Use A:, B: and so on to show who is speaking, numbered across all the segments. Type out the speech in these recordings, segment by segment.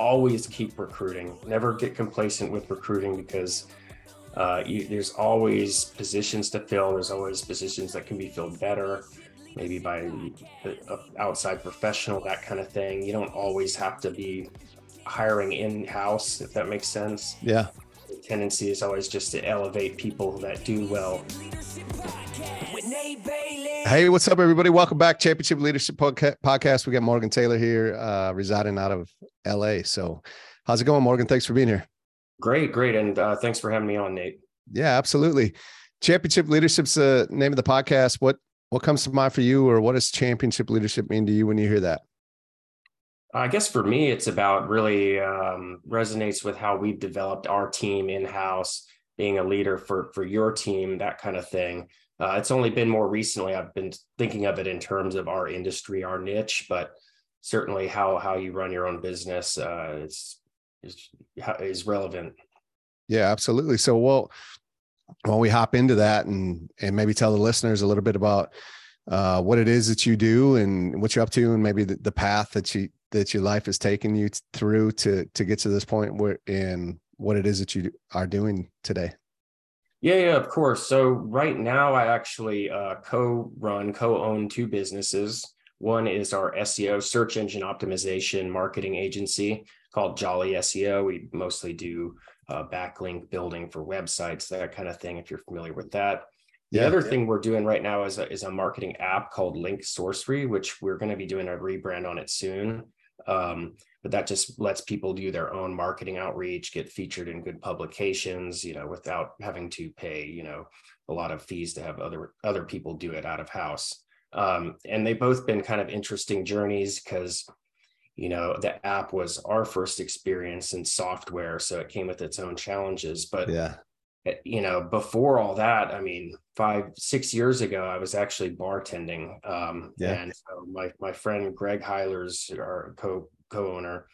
A: always keep recruiting. Never get complacent with recruiting because uh, you, there's always positions to fill. There's always positions that can be filled better, maybe by an outside professional, that kind of thing. You don't always have to be hiring in house, if that makes sense.
B: Yeah.
A: The tendency is always just to elevate people that do well.
B: Hey, what's up, everybody? Welcome back, Championship Leadership Podcast. We got Morgan Taylor here, uh, residing out of LA. So, how's it going, Morgan? Thanks for being here.
A: Great, great, and uh, thanks for having me on, Nate.
B: Yeah, absolutely. Championship Leadership's the name of the podcast. What what comes to mind for you, or what does championship leadership mean to you when you hear that?
A: I guess for me, it's about really um, resonates with how we've developed our team in house, being a leader for for your team, that kind of thing. Uh, it's only been more recently I've been thinking of it in terms of our industry, our niche, but certainly how how you run your own business uh, is is is relevant.
B: Yeah, absolutely. So, well, while we hop into that and and maybe tell the listeners a little bit about uh, what it is that you do and what you're up to, and maybe the, the path that you that your life has taken you through to to get to this point where and what it is that you are doing today.
A: Yeah, yeah, of course. So right now, I actually uh, co-run, co-own two businesses. One is our SEO search engine optimization marketing agency called Jolly SEO. We mostly do uh, backlink building for websites, that kind of thing. If you're familiar with that. The yeah, other yeah. thing we're doing right now is a, is a marketing app called Link Sourcery, which we're going to be doing a rebrand on it soon. Um, but that just lets people do their own marketing outreach, get featured in good publications, you know, without having to pay, you know, a lot of fees to have other other people do it out of house. Um, and they've both been kind of interesting journeys because you know the app was our first experience in software so it came with its own challenges but
B: yeah
A: eh, you know before all that i mean five six years ago i was actually bartending um yeah. and so my my friend greg heilers our co co-owner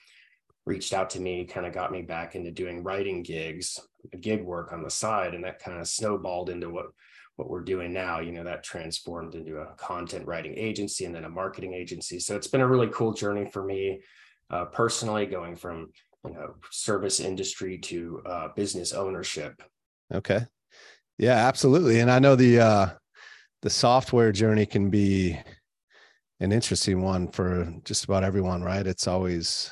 A: reached out to me kind of got me back into doing writing gigs gig work on the side and that kind of snowballed into what what we're doing now. You know that transformed into a content writing agency and then a marketing agency. So it's been a really cool journey for me uh, personally going from you know service industry to uh, business ownership.
B: Okay. Yeah absolutely. And i know the uh the software journey can be an interesting one for just about everyone, right? It's always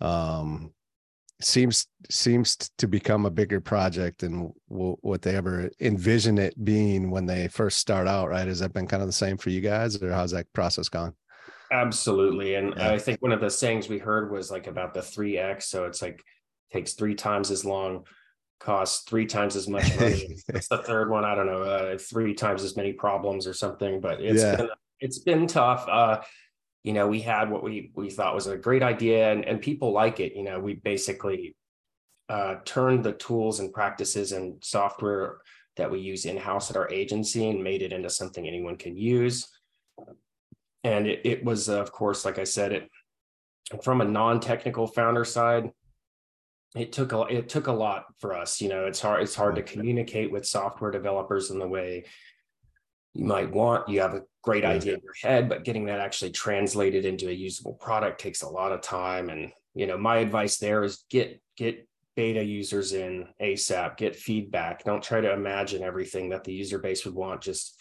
B: um seems seems to become a bigger project than w- what they ever envision it being when they first start out, right? Has that been kind of the same for you guys, or how's that process gone?
A: Absolutely, and yeah. I think one of the sayings we heard was like about the three X. So it's like takes three times as long, costs three times as much money. It's the third one? I don't know, uh, three times as many problems or something. But it's yeah. been it's been tough. Uh, you know, we had what we we thought was a great idea, and and people like it. You know, we basically uh, turned the tools and practices and software that we use in house at our agency and made it into something anyone can use. And it, it was, of course, like I said, it from a non-technical founder side, it took a it took a lot for us. You know, it's hard it's hard to communicate with software developers in the way you might want. You have a great idea in your head, but getting that actually translated into a usable product takes a lot of time. And you know, my advice there is get get beta users in ASAP, get feedback. Don't try to imagine everything that the user base would want. Just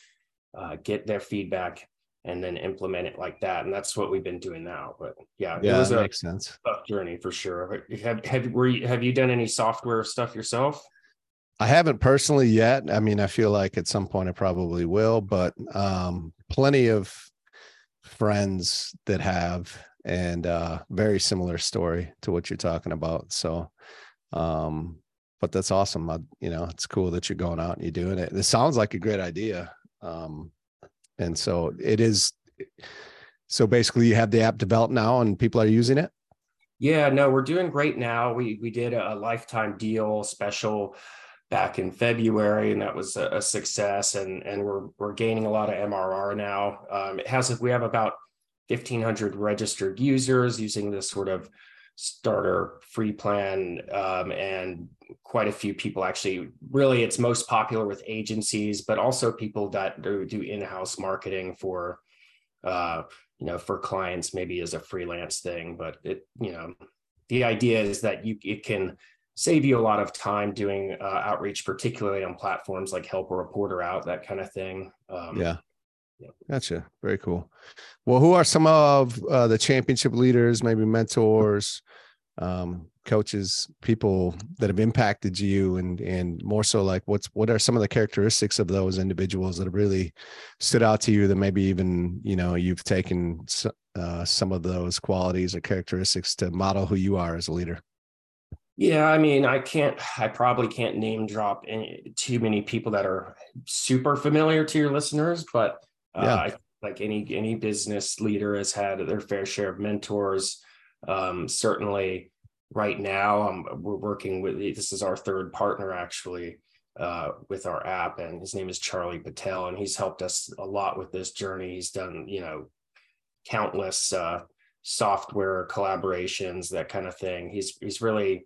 A: uh, get their feedback and then implement it like that. And that's what we've been doing now. But yeah,
B: yeah it was a makes sense.
A: tough journey for sure. Have have were you, have you done any software stuff yourself?
B: I haven't personally yet. I mean, I feel like at some point I probably will, but um, plenty of friends that have, and uh, very similar story to what you're talking about. So, um, but that's awesome. I, you know, it's cool that you're going out and you're doing it. It sounds like a great idea. Um, and so it is. So basically, you have the app developed now, and people are using it.
A: Yeah, no, we're doing great now. We we did a lifetime deal special back in February, and that was a, a, success. And and we're we're gaining a lot of MRR now. Um, it has we have about fifteen hundred registered users using this sort of starter free plan, um, and quite a few people actually. Really, it's most popular with agencies, but also people that do, do in house marketing for. Uh, you know, for clients, maybe as a freelance thing, but it, you know, the idea is that you it can save you a lot of time doing uh, outreach, particularly on platforms like Help a Reporter Out, that kind of thing.
B: Um, yeah. yeah. Gotcha. Very cool. Well, who are some of uh, the championship leaders, maybe mentors, um, coaches, people that have impacted you, and and more so like what's what are some of the characteristics of those individuals that have really stood out to you that maybe even you know you've taken uh, some of those qualities or characteristics to model who you are as a leader.
A: Yeah, I mean, I can't, I probably can't name drop any, too many people that are super familiar to your listeners, but uh, yeah. like any any business leader has had their fair share of mentors. Um, certainly, right now, um, we're working with this is our third partner actually uh, with our app, and his name is Charlie Patel, and he's helped us a lot with this journey. He's done, you know, countless uh, software collaborations, that kind of thing. He's he's really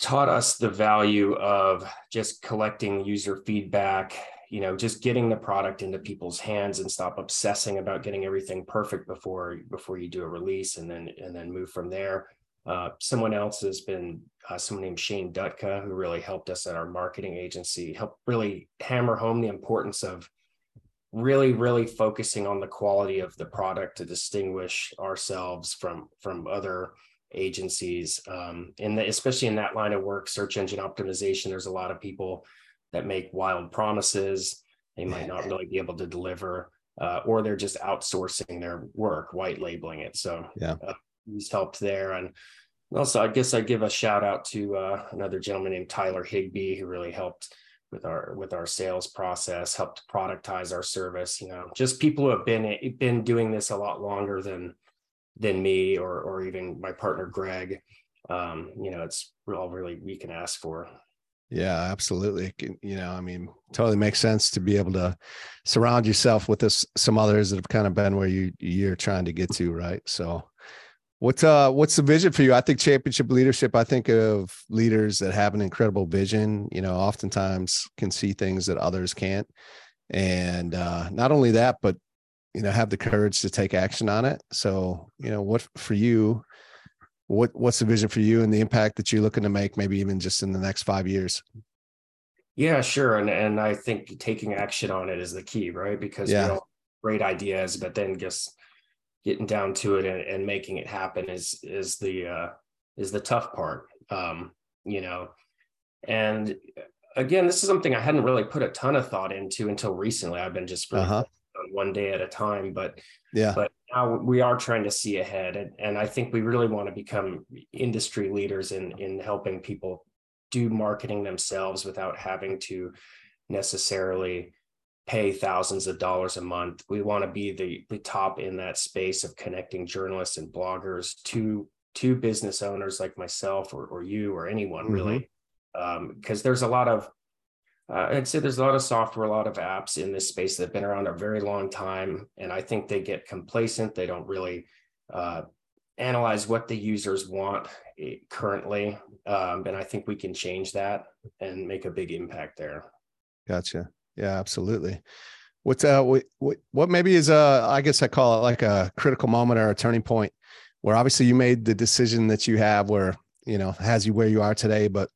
A: taught us the value of just collecting user feedback you know just getting the product into people's hands and stop obsessing about getting everything perfect before before you do a release and then and then move from there. Uh, someone else has been uh, someone named shane dutka who really helped us at our marketing agency help really hammer home the importance of really really focusing on the quality of the product to distinguish ourselves from from other agencies um, and especially in that line of work search engine optimization there's a lot of people that make wild promises. They might not really be able to deliver uh, or they're just outsourcing their work white labeling it. So
B: yeah. uh,
A: he's helped there. And also i guess i give a shout out to uh, another gentleman named tyler higby who really helped with our with our sales process helped productize our service. You know just people who have been been doing this a lot longer than than me or or even my partner greg um you know it's all really we can ask for
B: yeah absolutely you know i mean totally makes sense to be able to surround yourself with this some others that have kind of been where you you're trying to get to right so What's uh what's the vision for you? I think championship leadership, I think of leaders that have an incredible vision, you know, oftentimes can see things that others can't. And uh not only that, but you know, have the courage to take action on it. So, you know, what for you, what what's the vision for you and the impact that you're looking to make, maybe even just in the next five years?
A: Yeah, sure. And and I think taking action on it is the key, right? Because yeah. you know, great ideas, but then just getting down to it and, and making it happen is is the uh, is the tough part. Um, you know, and again, this is something I hadn't really put a ton of thought into until recently. I've been just really uh-huh. One day at a time, but
B: yeah,
A: but now we are trying to see ahead, and, and I think we really want to become industry leaders in in helping people do marketing themselves without having to necessarily pay thousands of dollars a month. We want to be the, the top in that space of connecting journalists and bloggers to to business owners like myself or, or you or anyone mm-hmm. really. Because um, there's a lot of uh, I'd say there's a lot of software, a lot of apps in this space that have been around a very long time. And I think they get complacent. They don't really uh, analyze what the users want eh, currently. Um, and I think we can change that and make a big impact there.
B: Gotcha yeah absolutely what's uh what, what maybe is uh i guess i call it like a critical moment or a turning point where obviously you made the decision that you have where you know has you where you are today but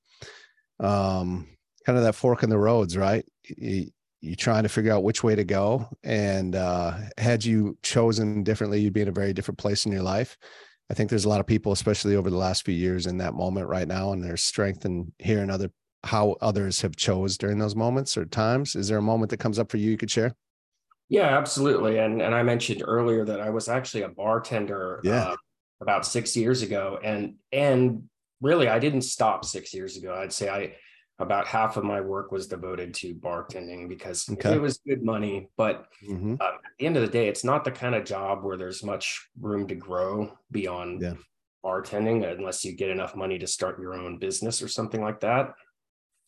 B: um kind of that fork in the roads right? You, you're trying to figure out which way to go and uh had you chosen differently you'd be in a very different place in your life. I think there's a lot of people especially over the last few years in that moment right now and there's strength in hearing other how others have chose during those moments or times. Is there a moment that comes up for you you could share?
A: Yeah absolutely and and i mentioned earlier that i was actually a bartender
B: yeah. Uh,
A: about six years ago and and really i didn't stop six years ago. I'd say i about half of my work was devoted to bartending because okay. it was good money but mm-hmm. uh, at the end of the day it's not the kind of job where there's much room to grow beyond yeah. bartending unless you get enough money to start your own business or something like that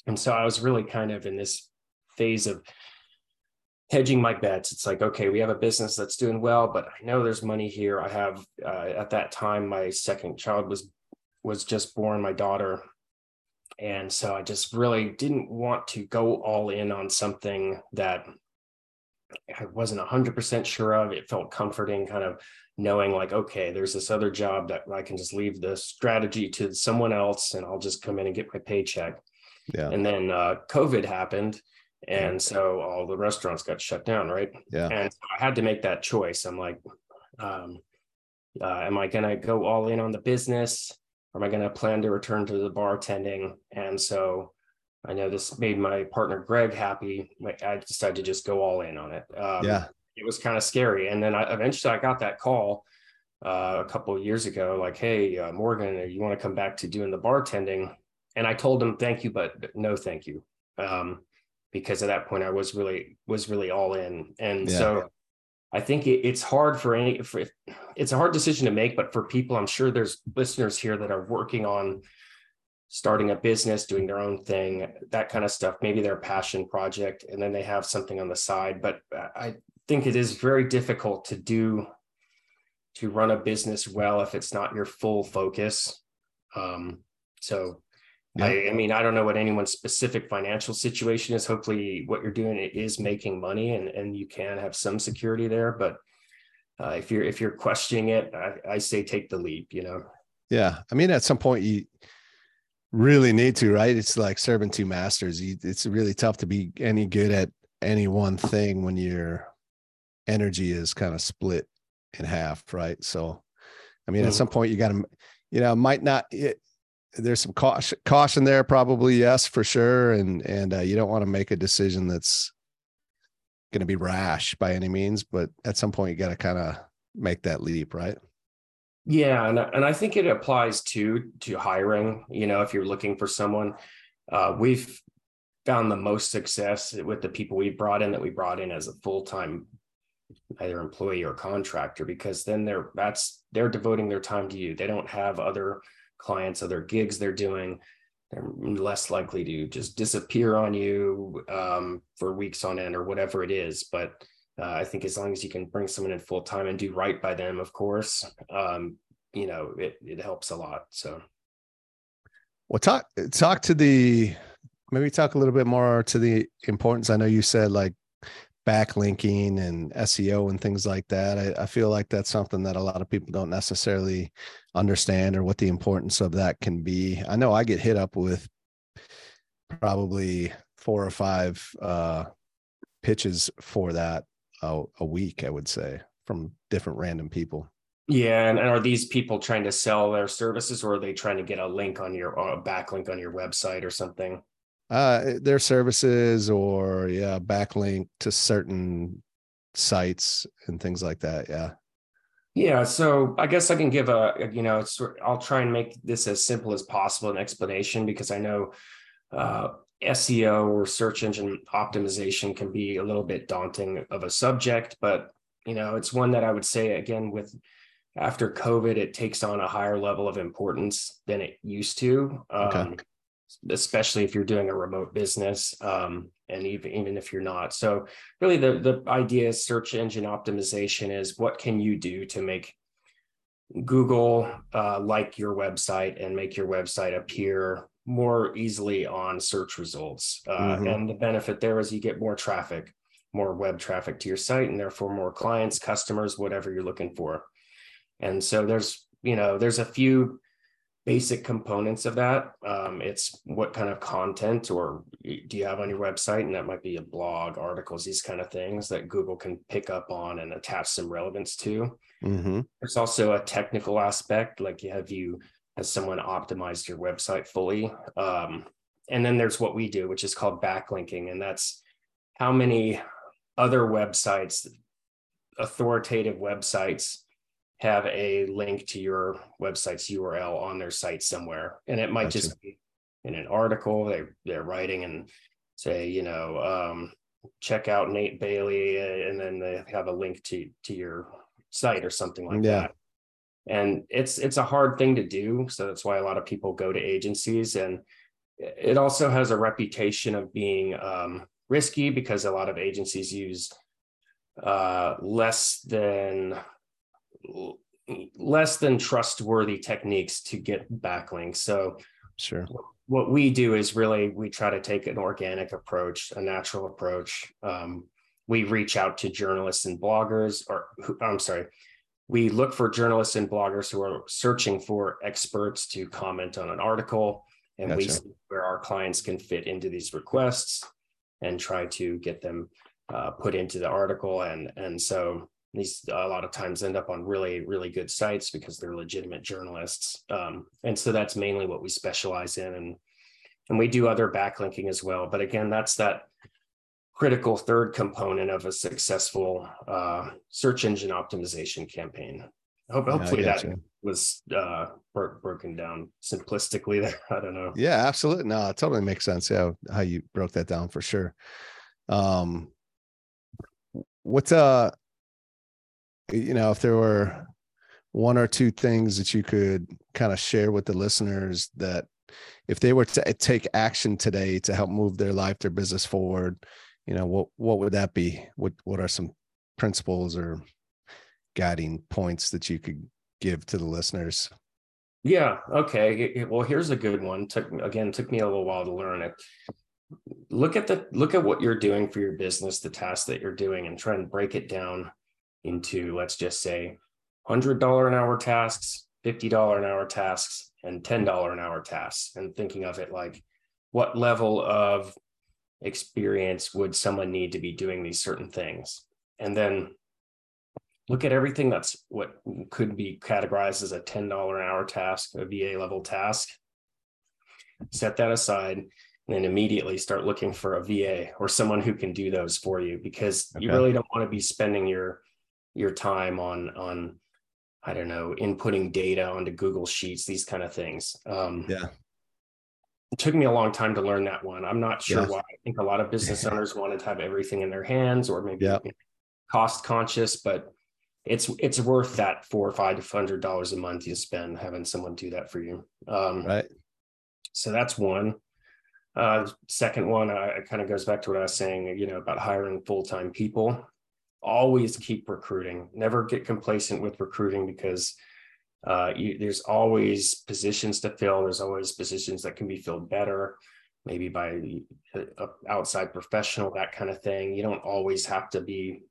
A: and so I was really kind of in this phase of hedging my bets. It's like, okay, we have a business that's doing well, but I know there's money here. I have uh, at that time my second child was was just born, my daughter, and so I just really didn't want to go all in on something that I wasn't 100% sure of. It felt comforting, kind of knowing like, okay, there's this other job that I can just leave the strategy to someone else and I'll just come in and get my paycheck.
B: Yeah.
A: And then uh, COVID happened. And so all the restaurants got shut down, right?
B: Yeah.
A: And so I had to make that choice. I'm like, um, uh, am I going to go all in on the business? Am I going to plan to return to the bartending? And so I know this made my partner Greg happy. I decided to just go all in on it.
B: Um, yeah,
A: it was kind of scary, and then I eventually I got that call uh, a couple of years ago, like, "Hey, uh, Morgan, you want to come back to doing the bartending?" And I told him, "Thank you, but no, thank you," um, because at that point I was really was really all in, and yeah. so I think it, it's hard for any for, it's a hard decision to make, but for people, I'm sure there's listeners here that are working on starting a business, doing their own thing, that kind of stuff, maybe their passion project, and then they have something on the side. But I think it is very difficult to do to run a business well if it's not your full focus. Um, so yeah. I, I, mean, I don't know what anyone's specific financial situation is. Hopefully, what you're doing is making money, and and you can have some security there. But uh, if you're if you're questioning it, I, I say take the leap. You know.
B: Yeah, I mean, at some point you really need to, right? It's like serving two masters. It's really tough to be any good at any one thing when your energy is kind of split in half, right? So, I mean, mm-hmm. at some point you got to, you know, might not. It, there's some caution, caution there, probably yes, for sure, and and uh, you don't want to make a decision that's going to be rash by any means, but at some point you got to kind of make that leap, right?
A: Yeah, and and I think it applies to to hiring. You know, if you're looking for someone, uh, we've found the most success with the people we brought in that we brought in as a full time either employee or contractor because then they're that's they're devoting their time to you. They don't have other clients, other gigs they're doing. They're less likely to just disappear on you um, for weeks on end or whatever it is. But uh, I think as long as you can bring someone in full time and do right by them, of course, um, you know, it it helps a lot. So,
B: well, talk talk to the maybe talk a little bit more to the importance. I know you said like backlinking and SEO and things like that. I, I, feel like that's something that a lot of people don't necessarily understand or what the importance of that can be. I know I get hit up with probably four or five uh, pitches for that a, a week, I would say, from different random people.
A: Yeah, and, and, are these people trying to sell their services, or are they trying to get a link on your a backlink on your website or something?
B: Uh, their services, or yeah, backlink to certain sites and things like that. Yeah.
A: Yeah, so I guess I can give a you know I'll try and make this as simple as possible an explanation because I know uh, SEO or search engine optimization can be a little bit daunting of a subject, but you know, it's one that I would say again with after COVID, it takes on a higher level of importance than it used to. Okay. Especially if you're doing a remote business um, and even even if you're not so really the the idea is search engine optimization is what can you do to make google uh, like your website and make your website appear more easily on search results. Uh, mm-hmm. And the benefit there is you get more traffic, more web traffic to your site, and therefore more clients, customers, whatever you're looking for. And so there's, you know, there's a few basic components of that. Um, it's what kind of content or do you have on your website? And that might be a blog, articles, these kind of things that Google can pick up on and attach some relevance to. Mm-hmm. There's also a technical aspect, like have you has someone optimized your website fully? Um, and then there's what we do, which is called backlinking, and that's how many other websites, authoritative websites, have a link to your website's URL on their site somewhere, and it might gotcha. just be in an article they they're writing and say, you know, um, check out Nate Bailey, and then they have a link to to your site or something like yeah. that and it's it's a hard thing to do so that's why a lot of people go to agencies and it also has a reputation of being um, risky because a lot of agencies use uh, less than less than trustworthy techniques to get backlinks so
B: sure
A: what we do is really we try to take an organic approach a natural approach um, we reach out to journalists and bloggers, or I'm sorry, we look for journalists and bloggers who are searching for experts to comment on an article, and gotcha. we see where our clients can fit into these requests and try to get them uh, put into the article. And and so these a lot of times end up on really really good sites because they're legitimate journalists. Um, and so that's mainly what we specialize in, and and we do other backlinking as well. But again, that's that critical third component of a successful uh, search engine optimization campaign. Hope, hopefully that you. was uh, broken down simplistically there. I don't know.
B: Yeah, absolutely. No, it totally makes sense. Yeah, how you broke that down for sure. Um, what's uh, you know, if there were one or two things that you could kind of share with the listeners that if they were to take action today to help move their life, their business forward, you know what what would that be? What what are some principles or guiding points that you could give to the listeners?
A: Yeah okay. Well here's a good one. Took again took me a little while to learn it. Look at the look at what you're doing for your business the task that you're doing and try and break it down into let's just say $100 an hour tasks $50 an hour tasks and $10 an hour tasks. And thinking of it like what level of experience would someone need to be doing these certain things? And then look at everything that's what could be categorized as a $10 an hour task a va level task. Set that aside and then immediately start looking for a va or someone who can do those for you because okay. you really don't want to be spending your your time on on i don't know inputting data onto google sheets these kind of things
B: um, yeah
A: it took me a long time to learn that one. I'm not sure why. I think a lot of business owners wanted to have everything in their hands or maybe yeah. cost conscious, but it's it's worth that four or five hundred dollars a month you spend having someone do that for you.
B: Um, right.
A: So that's one. Uh, second one, uh, it kind of goes back to what I was saying, you know, about hiring full time people. Always keep recruiting. Never get complacent with recruiting because uh, you, there's always positions to fill. There's always positions that can be filled better, maybe by an outside professional, that kind of thing. You don't always have to be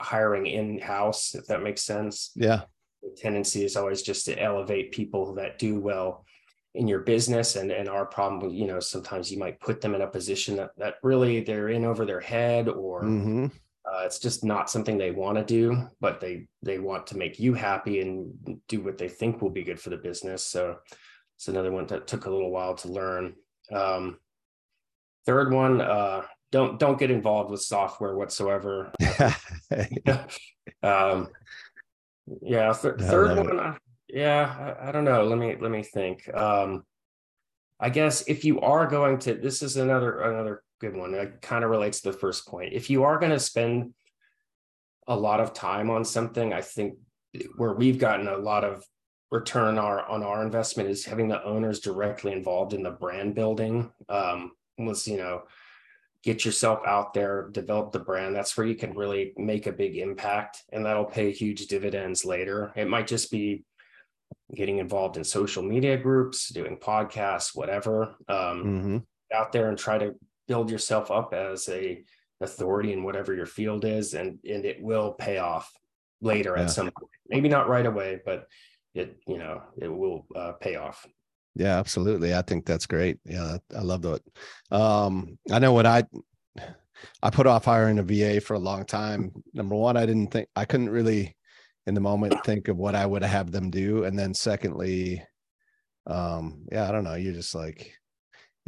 A: hiring in house, if that makes sense.
B: Yeah.
A: The tendency is always just to elevate people that do well in your business and and our problem you know sometimes you might put them in a position that that really they're in over their head or mm-hmm. Uh, it's just not something they want to do, but they they want to make you happy and do what they think will be good for the business. So it's another one that took a little while to learn. Um, third one, uh, don't don't get involved with software whatsoever. um, yeah, th- third one, uh, yeah, I, I, don't know. Let me let me think. Um, I guess if you are going to, this is another another good one. It kind of relates to the first point. If you are going to spend a lot of time on something, I think where we've gotten a lot of return on our on our investment is having the owners directly involved in the brand building. Um, was you know get yourself out there, develop the brand. That's where you can really make a big impact, and that'll pay huge dividends later. It might just be getting involved in social media groups, doing podcasts, whatever. Um, mm-hmm. Out there and try to build yourself up as a authority in whatever your field is and and it will pay off later yeah. at some point. Maybe not right away but it you know it will uh, pay off.
B: Yeah absolutely. I think that's great. Yeah i love that. Um i know what i i put off hiring a va for a long time. Number one i didn't think i couldn't really in the moment think of what i would have them do. And then secondly um yeah i don't know. You're just like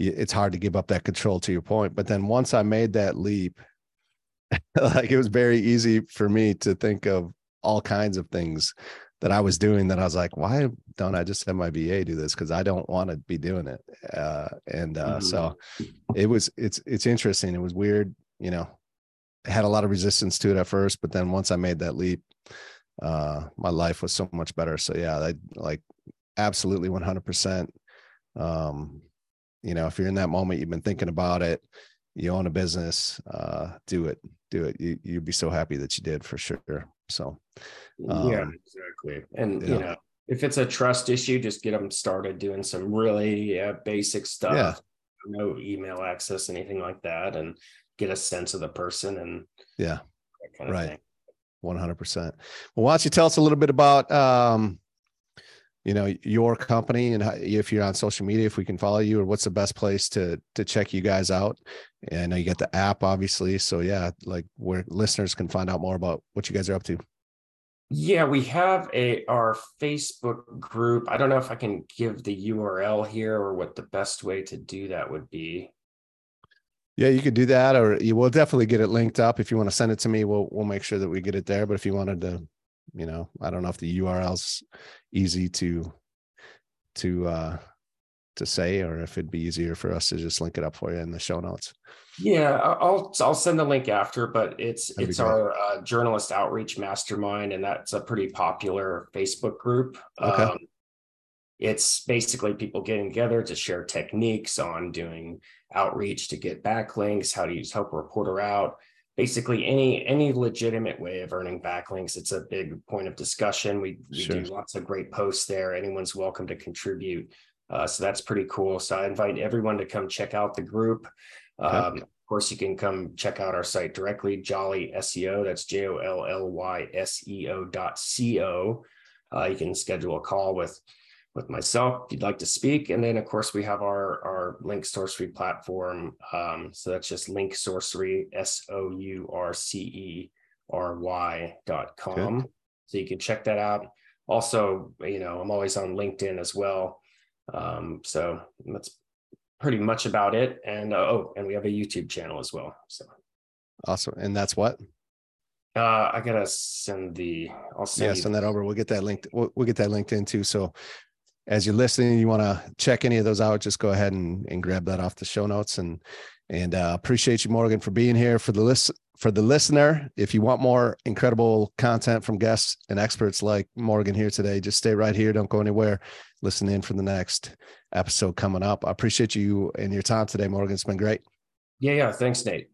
B: it's hard to give up that control to your point. But then once I made that leap, like it was very easy for me to think of all kinds of things that I was doing that I was like, why don't I just have my VA do this? Cause I don't want to be doing it. Uh, and uh, mm-hmm. so it was, it's, it's interesting. It was weird, you know, I had a lot of resistance to it at first, but then once I made that leap, uh, my life was so much better. So yeah, I like absolutely 100%. Um, you know if you're in that moment you've been thinking about it you own a business uh do it do it. You, you'd be so happy that you did for sure. So
A: um, yeah exactly. And you know if it's a trust issue just get them started doing some really uh, basic stuff. Yeah. no email access anything like that and get a sense of the person and
B: yeah. right. One hundred percent. Well, why don't you tell us a little bit about um, you know your company and if you're on social media if we can follow you or what's the best place to to check you guys out? And i know you got the app obviously so yeah like where listeners can find out more about what you guys are up to.
A: Yeah we have a our facebook group. I don't know if i can give the url here or what the best way to do that would be.
B: Yeah you could do that or you will definitely get it linked up. If you want to send it to me we'll we'll make sure that we get it there. But if you wanted to you know i don't know if the url's easy to to uh to say or if it'd be easier for us to just link it up for you in the show notes.
A: Yeah i'll i'll send the link after but it's That'd it's our uh, journalist outreach mastermind and that's a pretty popular facebook group. Okay. Um, it's basically people getting together to share techniques on doing outreach to get backlinks how to use help a reporter out basically any any legitimate way of earning backlinks. It's a big point of discussion. We, we sure. do lots of great posts there. Anyone's welcome to contribute. Uh, so that's pretty cool. So i invite everyone to come check out the group. Um, of course you can come check out our site directly jolly seo that's j-o-l-l-y s-e-o dot c-o uh, you can schedule a call with with myself if you'd like to speak. And then, of course, we have our, our Link Sourcery platform. Um, so that's just Link Sourcery, S O U R C E R Y dot com. So you can check that out. Also, you know, I'm always on LinkedIn as well. Um, so that's pretty much about it. And uh, oh, and we have a YouTube channel as well. So
B: awesome. And that's what?
A: Uh, I gotta send the. I'll send.
B: Yeah, send that over. We'll get that linked. We'll, we'll get that linked in too. So as you're listening, you want to check any of those out, just go ahead and, and grab that off the show notes. And and uh, appreciate you, Morgan, for being here. For the list for the listener, if you want more incredible content from guests and experts like Morgan here today, just stay right here. Don't go anywhere. Listen in for the next episode coming up. I appreciate you and your time today, Morgan. It's been great.
A: Yeah, yeah. Thanks, Nate.